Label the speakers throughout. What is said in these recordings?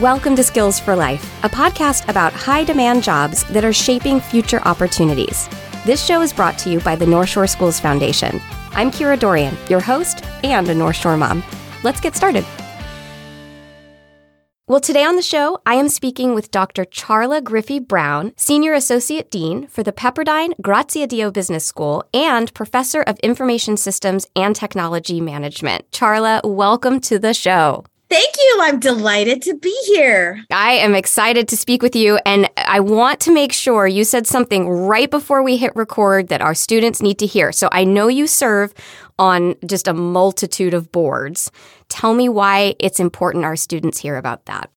Speaker 1: Welcome to Skills for Life, a podcast about high demand jobs that are shaping future opportunities. This show is brought to you by the North Shore Schools Foundation. I'm Kira Dorrian, your host and a North Shore mom. Let's get started. Well, today on the show, I am speaking with Dr. Charla Griffy Brown, Senior Associate Dean for the Pepperdine Graziadio Business School and Professor of Information Systems and Technology Management. Charla, welcome to the show.
Speaker 2: Thank you. I'm delighted to be here.
Speaker 1: I am excited to speak with you. And I want to make sure you said something right before we hit record that our students need to hear. So I know you serve on just a multitude of boards. Tell me why it's important our students hear about that.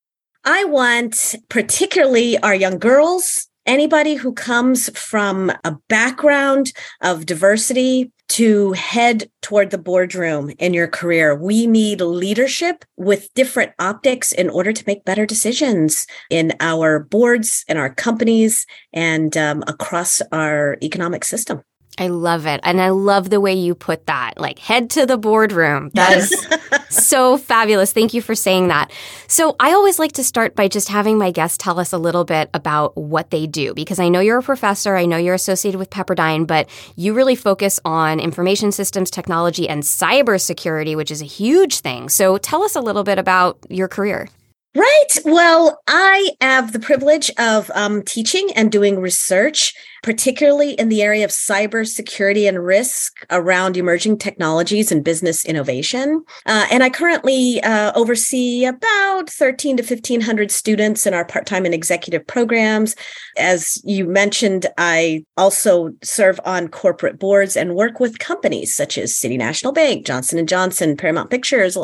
Speaker 2: I want particularly our young girls anybody who comes from a background of diversity to head toward the boardroom in your career. We need leadership with different optics in order to make better decisions in our boards, in our companies, and um, across our economic system.
Speaker 1: I love it. And I love the way you put that. Like, head to the boardroom. That is so fabulous. Thank you for saying that. So, I always like to start by just having my guests tell us a little bit about what they do because I know you're a professor, I know you're associated with Pepperdine, but you really focus on information systems, technology, and cybersecurity, which is a huge thing. So, tell us a little bit about your career.
Speaker 2: Right. Well, I have the privilege of um, teaching and doing research particularly in the area of cybersecurity and risk around emerging technologies and business innovation. Uh, and I currently uh, oversee about 13 to 1500 students in our part-time and executive programs. As you mentioned, I also serve on corporate boards and work with companies such as City National Bank, Johnson & Johnson, Paramount Pictures,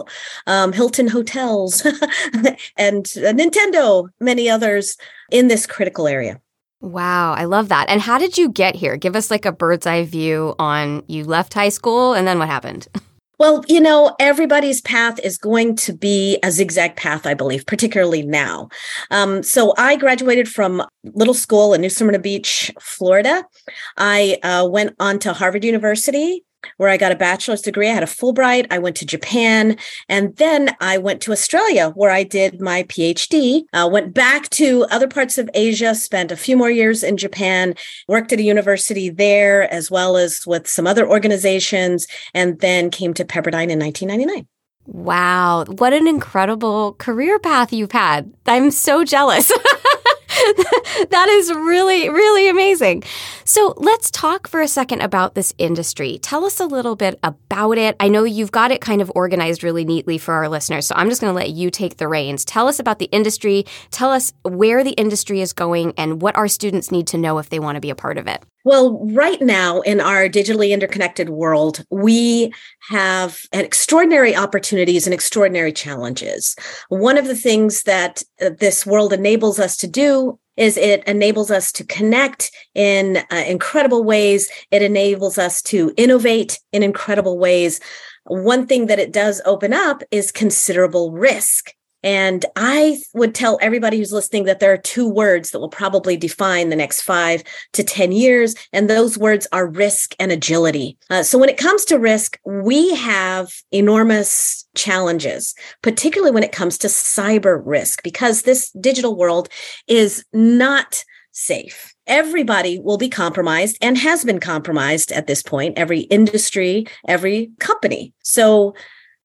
Speaker 2: um, Hilton Hotels, and Nintendo, many others in this critical area.
Speaker 1: Wow, I love that. And how did you get here? Give us like a bird's eye view on you left high school and then what happened?
Speaker 2: Well, you know, everybody's path is going to be a zigzag path, I believe, particularly now. Um, so I graduated from little school in New Smyrna Beach, Florida. I uh, went on to Harvard University where I got a bachelor's degree. I had a Fulbright. I went to Japan. And then I went to Australia, where I did my PhD. Uh, went back to other parts of Asia, spent a few more years in Japan, worked at a university there, as well as with some other organizations, and then came to Pepperdine in 1999.
Speaker 1: Wow, what an incredible career path you've had. I'm so jealous. that is really, really amazing. So let's talk for a second about this industry. Tell us a little bit about it. I know you've got it kind of organized really neatly for our listeners, so I'm just going to let you take the reins. Tell us about the industry. Tell us where the industry is going and what our students need to know if they want to be a part of it.
Speaker 2: Well, right now in our digitally interconnected world, we have extraordinary opportunities and extraordinary challenges. One of the things that uh, this world enables us to do is it enables us to connect in uh, incredible ways. It enables us to innovate in incredible ways. One thing that it does open up is considerable risk. And I would tell everybody who's listening that there are two words that will probably define the next five to 10 years. And those words are risk and agility. Uh, so when it comes to risk, we have enormous challenges, particularly when it comes to cyber risk, because this digital world is not safe. Everybody will be compromised and has been compromised at this point, every industry, every company. So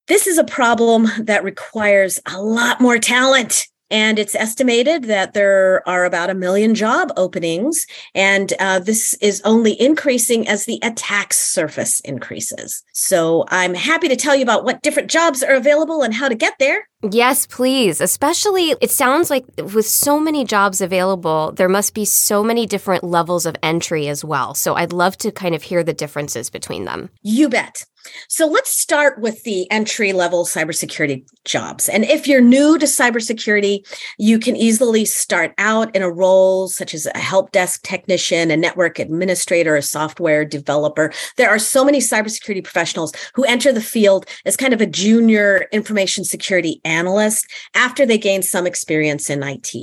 Speaker 2: this is a problem that requires a lot more talent. And it's estimated that there are about a million job openings. And uh, this is only increasing as the attack surface increases. So I'm happy to tell you about what different jobs are available and how to get there.
Speaker 1: Yes, please. Especially, it sounds like with so many jobs available, there must be so many different levels of entry as well. So I'd love to kind of hear the differences between them.
Speaker 2: You bet. So let's start with the entry level cybersecurity jobs. And if you're new to cybersecurity, you can easily start out in a role such as a help desk technician, a network administrator, a software developer. There are so many cybersecurity professionals who enter the field as kind of a junior information security analyst after they gain some experience in IT.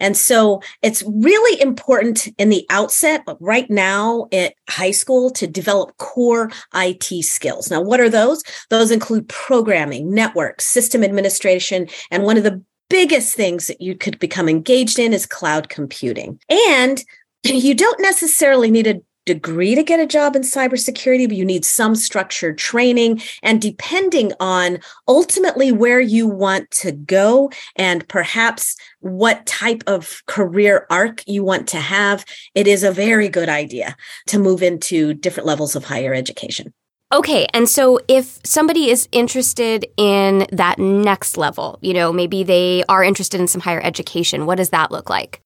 Speaker 2: And so it's really important in the outset, but right now at high school, to develop core IT skills Now, what are those? Those include programming, network, system administration, and one of the biggest things that you could become engaged in is cloud computing. And you don't necessarily need a degree to get a job in cybersecurity, but you need some structured training. And depending on ultimately where you want to go and perhaps what type of career arc you want to have, it is a very good idea to move into different levels of higher education.
Speaker 1: Okay, and so if somebody is interested in that next level, you know, maybe they are interested in some higher education, what does that look like?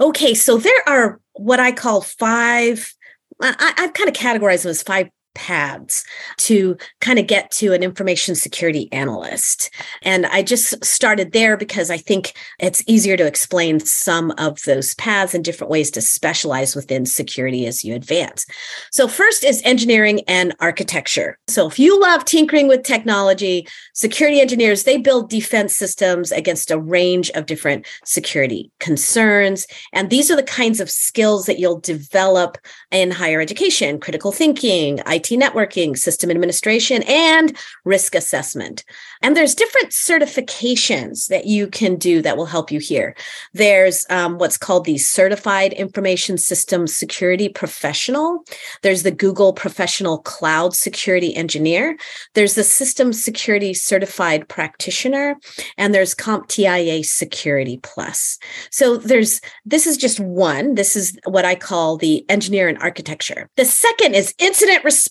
Speaker 2: Okay, so there are what I call five I, have kind of categorized them as five paths to kind of get to an information security analyst. And I just started there because I think it's easier to explain some of those paths and different ways to specialize within security as you advance. So, first is engineering and architecture. So, if you love tinkering with technology, security engineers, they build defense systems against a range of different security concerns. And these are the kinds of skills that you'll develop in higher education critical thinking, IT networking, system administration, and risk assessment. And there's different certifications that you can do that will help you here. There's um, what's called the Certified Information Systems Security Professional. There's the Google Professional Cloud Security Engineer. There's the System Security Certified Practitioner, and there's CompTIA Security Plus. So there's this is just one. This is what I call the engineer and architecture. The second is incident response.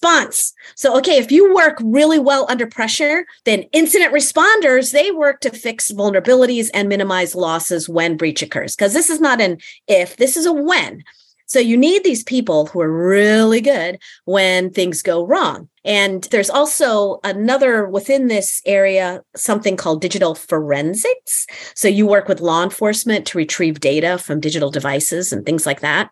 Speaker 2: So okay, if you work really well under pressure, then incident responders, they work to fix vulnerabilities and minimize losses when breach occurs. Because this is not an if, this is a when. So you need these people who are really good when things go wrong. And there's also another within this area, something called digital forensics. So you work with law enforcement to retrieve data from digital devices and things like that.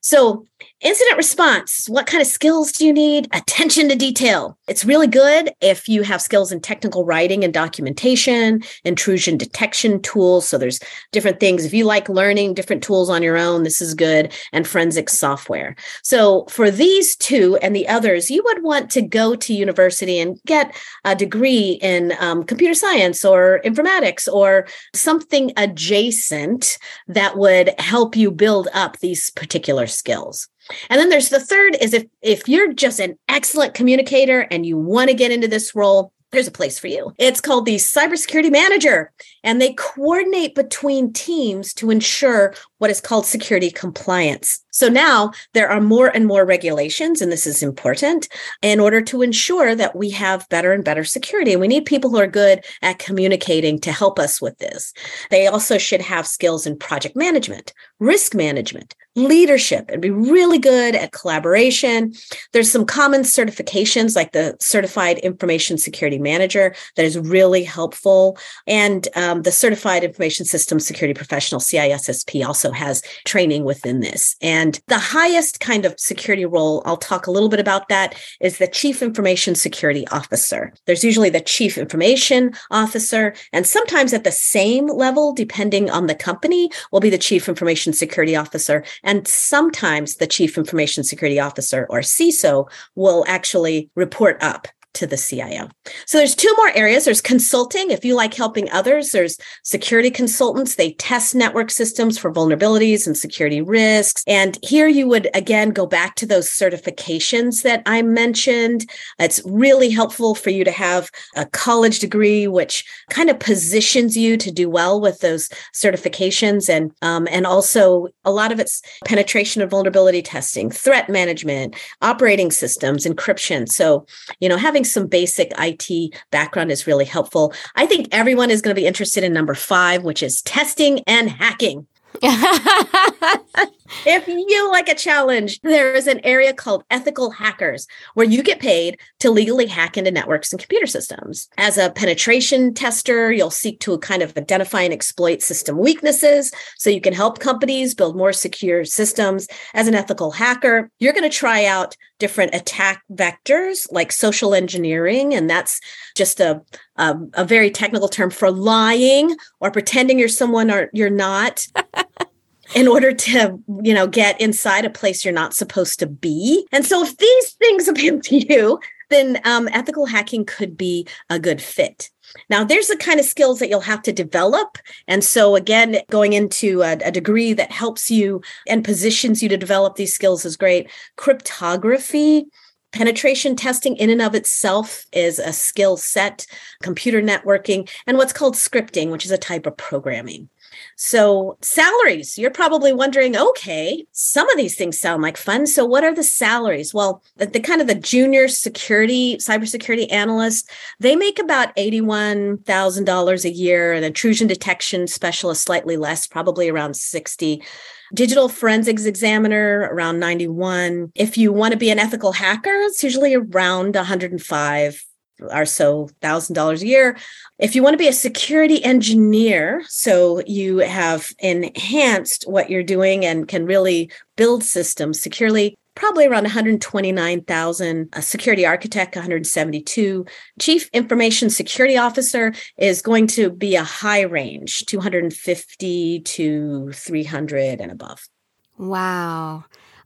Speaker 2: So Incident response. What kind of skills do you need? Attention to detail. It's really good if you have skills in technical writing and documentation, intrusion detection tools. So there's different things. If you like learning different tools on your own, this is good. And forensic software. So for these two and the others, you would want to go to university and get a degree in um, computer science or informatics or something adjacent that would help you build up these particular skills. And then there's the third is if if you're just an excellent communicator and you want to get into this role, there's a place for you. It's called the cybersecurity manager, and they coordinate between teams to ensure what is called security compliance. So now there are more and more regulations, and this is important in order to ensure that we have better and better security. And we need people who are good at communicating to help us with this. They also should have skills in project management, risk management, leadership and be really good at collaboration. There's some common certifications like the Certified Information Security Manager that is really helpful. And um, the Certified Information System Security Professional, CISSP, also has training within this. And the highest kind of security role, I'll talk a little bit about that, is the Chief Information Security Officer. There's usually the Chief Information Officer, and sometimes at the same level, depending on the company, will be the Chief Information Security Officer and sometimes the chief information security officer or CISO will actually report up to the CIO. So there's two more areas. There's consulting. If you like helping others, there's security consultants. They test network systems for vulnerabilities and security risks. And here you would again go back to those certifications that I mentioned. It's really helpful for you to have a college degree, which kind of positions you to do well with those certifications. And um, and also a lot of it's penetration and vulnerability testing, threat management, operating systems, encryption. So, you know, having some basic IT background is really helpful. I think everyone is going to be interested in number five, which is testing and hacking. if you like a challenge, there is an area called ethical hackers where you get paid to legally hack into networks and computer systems. As a penetration tester, you'll seek to kind of identify and exploit system weaknesses so you can help companies build more secure systems. As an ethical hacker, you're going to try out different attack vectors like social engineering, and that's just a, a, a very technical term for lying or pretending you're someone or you're not. in order to, you know, get inside a place you're not supposed to be. And so if these things appeal to you, then um, ethical hacking could be a good fit. Now, there's the kind of skills that you'll have to develop. And so, again, going into a, a, degree that helps you and positions you to develop these skills is great. Cryptography, penetration testing in and of itself is a skill set, computer networking, and what's called scripting, which is a type of programming. So, salaries, you're probably wondering, okay, some of these things sound like fun. So, what are the salaries? Well, the, the kind of the junior security, cybersecurity analyst, they make about $81,000 a year. An intrusion detection specialist, slightly less, probably around 60 digital forensics examiner around 91 if you want to be an ethical hacker it's usually around 105 or so thousand dollars a year. If you want to be a security engineer, so you have enhanced what you're doing and can really build systems securely, probably around 129,000. A security architect, 172. Chief information security officer is going to be a high range, 250 to 300 and above.
Speaker 1: Wow.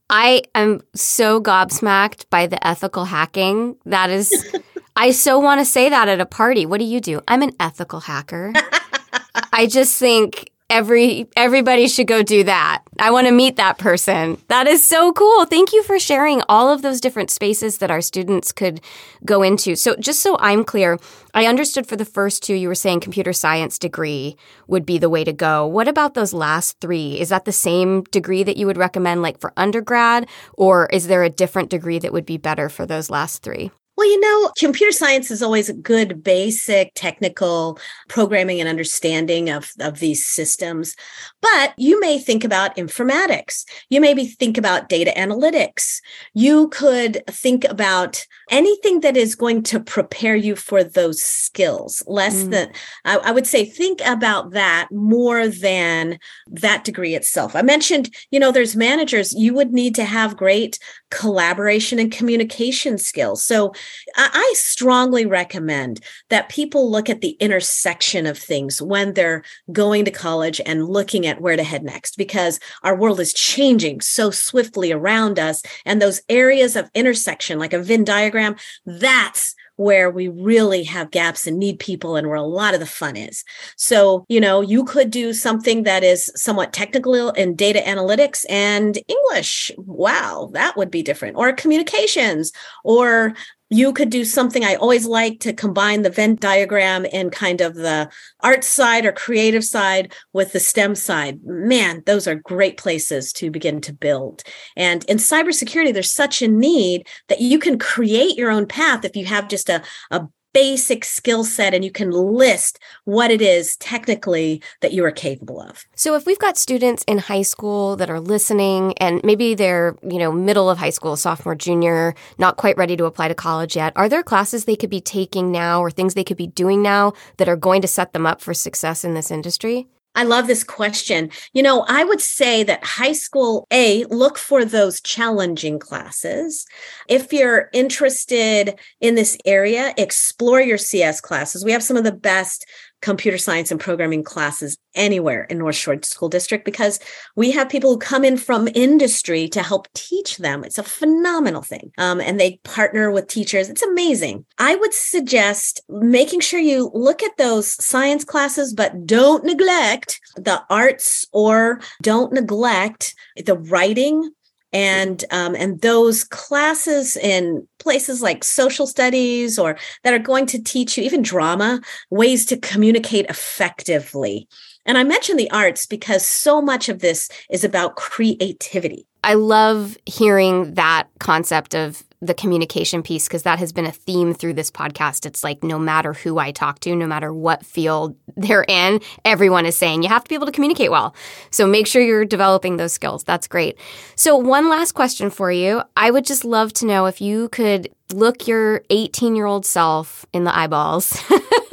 Speaker 1: I am so gobsmacked by the ethical hacking. That is I so want to say that at a party. What do you do? I'm an ethical hacker. I just think every everybody should go do that. I want to meet that person. That is so cool. Thank you for sharing all of those different spaces that our students could go into. So just so I'm clear, I understood for the first two you were saying computer science degree would be the way to go. What about those last 3? Is that the same degree that you would recommend like for undergrad or is there a different degree that would be better for those last 3?
Speaker 2: Well, you know, computer science is always a good basic technical programming and understanding of, of these systems. But you may think about informatics. You maybe think about data analytics. You could think about anything that is going to prepare you for those skills, less mm. than, I, I would say, think about that more than that degree itself. I mentioned, you know, there's managers, you would need to have great collaboration and communication skills. So I strongly recommend that people look at the intersection of things when they're going to college and looking at where to head next, because our world is changing so swiftly around us. And those areas of intersection, like a Venn diagram, that's where we really have gaps and need people and where a lot of the fun is. So, you know, you could do something that is somewhat technical in data analytics and English. Wow, that would be different. Or communications or you could do something I always like to combine the Venn diagram and kind of the art side or creative side with the STEM side. Man, those are great places to begin to build. And in cybersecurity, there's such a need that you can create your own path if you have just a, a basic skill set and you can list what it is technically that you are capable of.
Speaker 1: So if we've got students in high school that are listening and maybe they're, you know, middle of high school, sophomore, junior, not quite ready to apply to college yet, are there classes they could be taking now or things they could be doing now that are going to set them up for success in this industry?
Speaker 2: I love this question. You know, I would say that high school, A, look for those challenging classes. If you're interested in this area, explore your CS classes. We have some of the best computer science and programming classes anywhere in North Shore School District because we have people who come in from industry to help teach them. It's a phenomenal thing. Um, and they partner with teachers. It's amazing. I would suggest making sure you look at those science classes, but don't neglect the arts or don't neglect the writing and um, and those classes in places like social studies or that are going to teach you even drama ways to communicate effectively. And i mention the arts because so much of this is about creativity.
Speaker 1: I love hearing that concept of the communication piece because that has been a theme through this podcast. It's like no matter who I talk to, no matter what field they're in, everyone is saying you have to be able to communicate well. So make sure you're developing those skills. That's great. So, one last question for you. I would just love to know if you could look your 18 year old self in the eyeballs.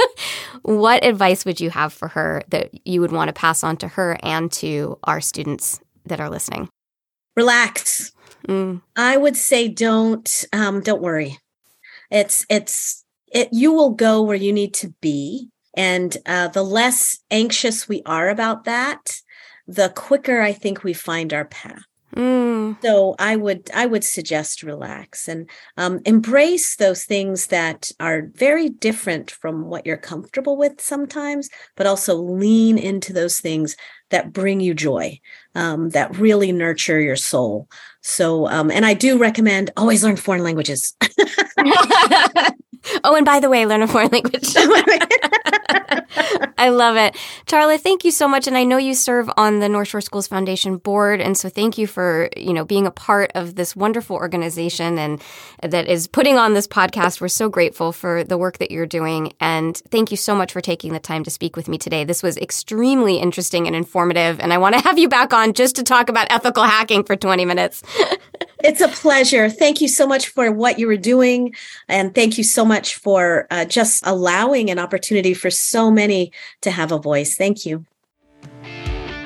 Speaker 1: what advice would you have for her that you would want to pass on to her and to our students that are listening?
Speaker 2: Relax Mm. I would say don't um, don't worry. It's it's it. You will go where you need to be, and uh, the less anxious we are about that, the quicker I think we find our path. Mm. So I would I would suggest relax and um, embrace those things that are very different from what you're comfortable with sometimes, but also lean into those things that bring you joy, um, that really nurture your soul. So, um, and I do recommend always learn foreign languages.
Speaker 1: oh, and by the way, learn a foreign language. I love it. Charla, thank you so much. And I know you serve on the North Shore Schools Foundation board. And so thank you for, you know, being a part of this wonderful organization and that is putting on this podcast. We're so grateful for the work that you're doing. And thank you so much for taking the time to speak with me today. This was extremely interesting and informative. And I want to have you back on just to talk about ethical hacking for 20 minutes.
Speaker 2: it's a pleasure. Thank you so much for what you were doing. And thank you so much for uh, just allowing an opportunity for so many to have a voice. Thank you.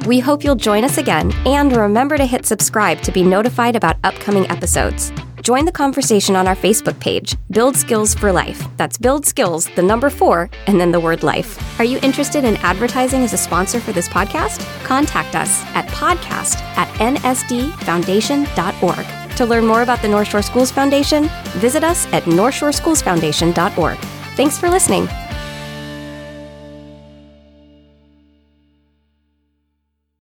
Speaker 1: We hope you'll join us again and remember to hit subscribe to be notified about upcoming episodes. Join the conversation on our Facebook page, Build Skills for Life. That's Build Skills, the number four, and then the word life. Are you interested in advertising as a sponsor for this podcast? Contact us at podcast at nsdfoundation.org. To learn more about the North Shore Schools Foundation, visit us at northshoreschoolsfoundation.org. Thanks for listening.